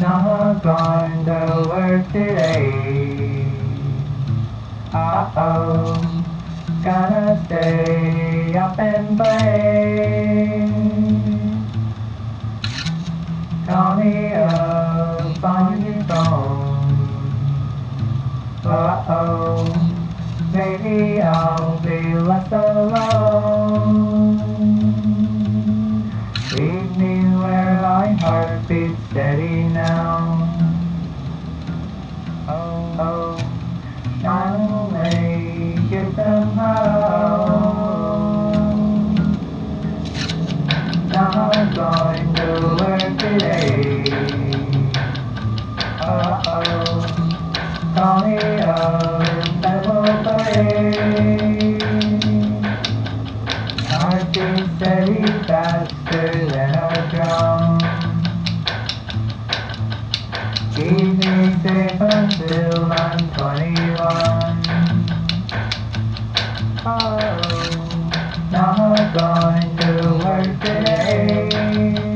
Not going to work today. Uh-oh, gonna stay up and play. Call me up on your phone. Uh-oh, maybe I'll be left alone. Leave me where my heart beats steady now. Oh, oh, I'll make it somehow. Not going to work today. Uh-oh, call me up Beats steady faster than a drum. Keep me safe until I'm 21. Oh, not going to work today.